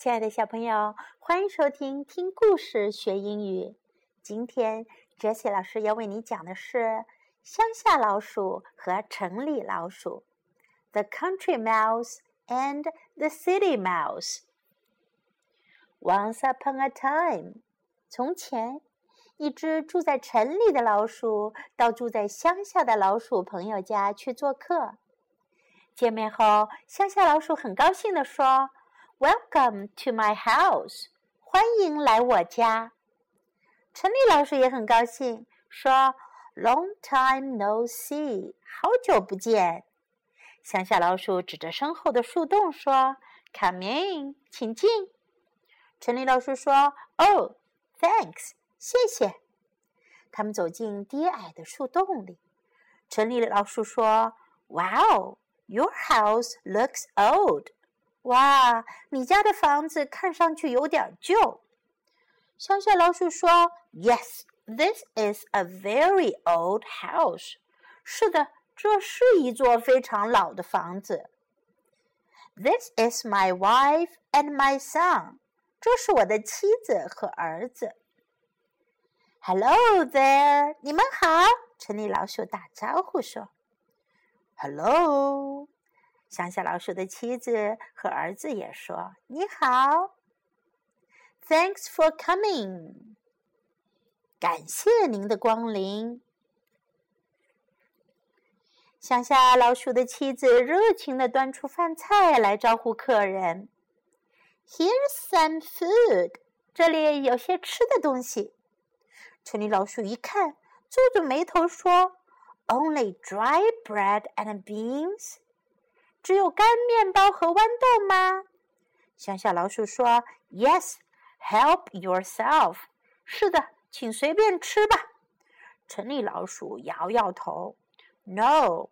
亲爱的小朋友，欢迎收听听故事学英语。今天 Jessie 老师要为你讲的是乡下老鼠和城里老鼠，The Country Mouse and the City Mouse。Once upon a time，从前，一只住在城里的老鼠到住在乡下的老鼠朋友家去做客。见面后，乡下老鼠很高兴地说。Welcome to my house，欢迎来我家。城里老鼠也很高兴，说：“Long time no see，好久不见。”乡下老鼠指着身后的树洞说：“Come in，请进。”城里老鼠说：“Oh, thanks，谢谢。”他们走进低矮的树洞里。城里老鼠说：“Wow, your house looks old。”哇，你家的房子看上去有点旧。乡下老鼠说：“Yes, this is a very old house。”是的，这是一座非常老的房子。This is my wife and my son。这是我的妻子和儿子。Hello there，你们好。城里老鼠打招呼说：“Hello。”乡下老鼠的妻子和儿子也说：“你好，Thanks for coming，感谢您的光临。”乡下老鼠的妻子热情地端出饭菜来招呼客人。“Here's some food，这里有些吃的东西。”城里老鼠一看，皱着眉头说：“Only dry bread and beans。”只有干面包和豌豆吗？乡下老鼠说：“Yes, help yourself。”是的，请随便吃吧。城里老鼠摇摇头：“No,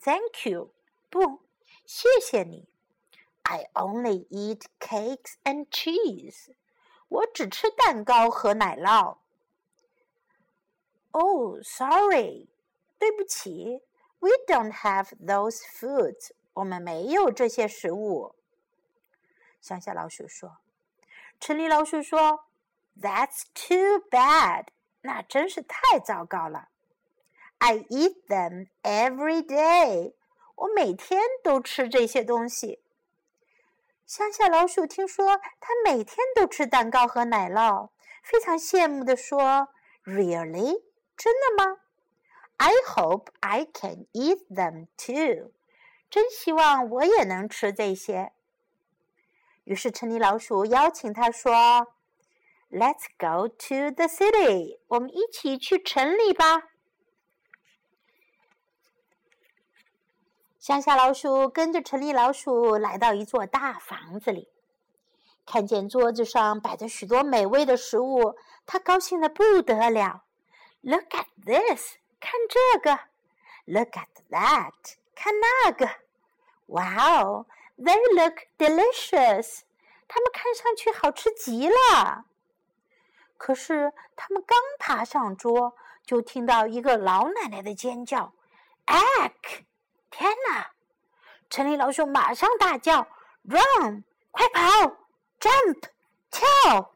thank you。”不，谢谢你。I only eat cakes and cheese。我只吃蛋糕和奶酪。Oh, sorry，对不起，We don't have those foods。 我们没有这些食物。乡下老鼠说：“城里老鼠说，That's too bad。那真是太糟糕了。I eat them every day。我每天都吃这些东西。”乡下老鼠听说他每天都吃蛋糕和奶酪，非常羡慕地说：“Really？真的吗？I hope I can eat them too。”真希望我也能吃这些。于是城里老鼠邀请他说：“Let's go to the city，我们一起去城里吧。”乡下老鼠跟着城里老鼠来到一座大房子里，看见桌子上摆着许多美味的食物，他高兴的不得了。Look at this，看这个；Look at that。看那个哇哦，They look delicious。它们看上去好吃极了。可是他们刚爬上桌，就听到一个老奶奶的尖叫：“Ack！天哪！”城里老鼠马上大叫：“Run！快跑！Jump！跳！”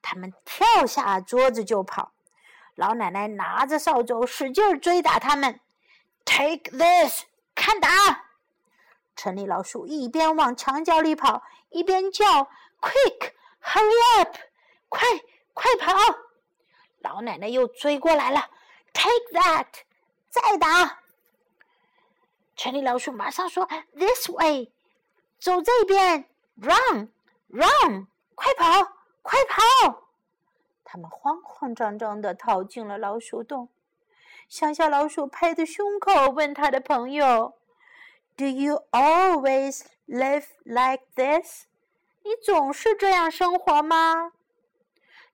他们跳下桌子就跑。老奶奶拿着扫帚，使劲追打他们。Take this，看打！城里老鼠一边往墙角里跑，一边叫：“Quick，hurry up，快快跑！”老奶奶又追过来了，Take that，再打！城里老鼠马上说：“This way，走这边！Run，run，快跑，快跑！”他们慌慌张张地逃进了老鼠洞。乡下老鼠拍着胸口问他的朋友：“Do you always live like this？你总是这样生活吗？”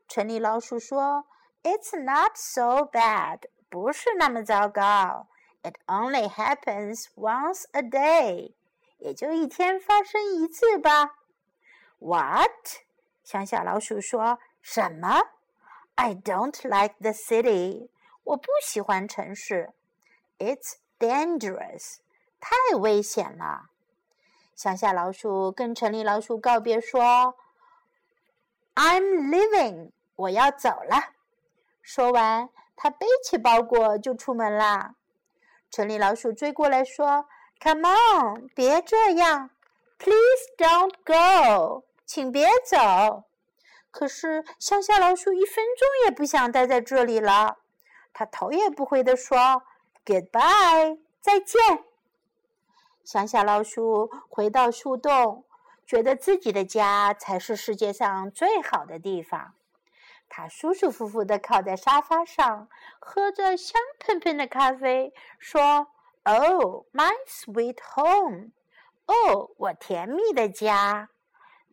城里老鼠说：“It's not so bad，不是那么糟糕。It only happens once a day，也就一天发生一次吧。”What？乡下老鼠说：“什么？I don't like the city。”我不喜欢城市，It's dangerous，太危险了。乡下老鼠跟城里老鼠告别说：“I'm leaving，我要走了。”说完，他背起包裹就出门啦。城里老鼠追过来说：“Come on，别这样！Please don't go，请别走。”可是乡下老鼠一分钟也不想待在这里了，他头也不回地说：“Goodbye，再见。”乡下老鼠回到树洞，觉得自己的家才是世界上最好的地方。他舒舒服服地靠在沙发上，喝着香喷喷的咖啡，说：“Oh, my sweet home！哦，我甜蜜的家。”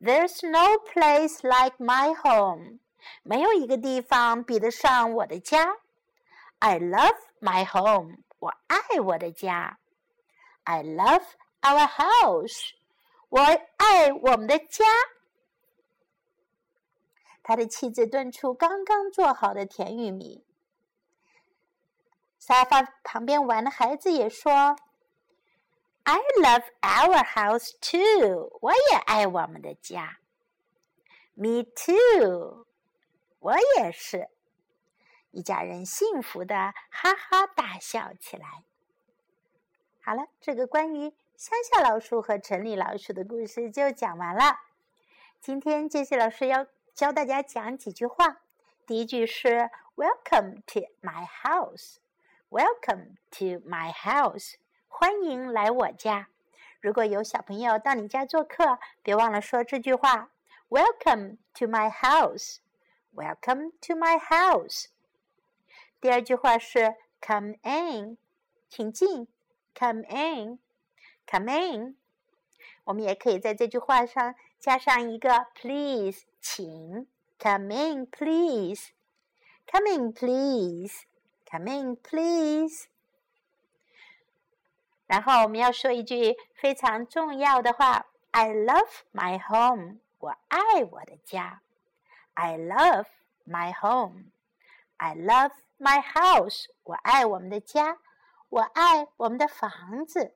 There's no place like my home，没有一个地方比得上我的家。I love my home，我爱我的家。I love our house，我爱我们的家。他的妻子炖出刚刚做好的甜玉米。沙发旁边玩的孩子也说。I love our house too. 我也爱我们的家。Me too. 我也是。一家人幸福的哈哈大笑起来。好了，这个关于乡下老鼠和城里老鼠的故事就讲完了。今天杰西老师要教大家讲几句话。第一句是 Welcome to my house. Welcome to my house. 欢迎来我家。如果有小朋友到你家做客，别忘了说这句话：“Welcome to my house. Welcome to my house.” 第二句话是 “Come in”，请进。Come in, come in。我们也可以在这句话上加上一个 “please”，请。Come in, please. Come in, please. Come in, please. 然后我们要说一句非常重要的话：“I love my home。”我爱我的家。I love my home。I love my house。我爱我们的家。我爱我们的房子。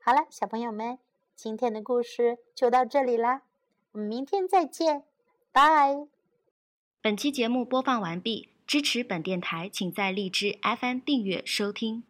好了，小朋友们，今天的故事就到这里啦。我们明天再见，拜。本期节目播放完毕。支持本电台，请在荔枝 FM 订阅收听。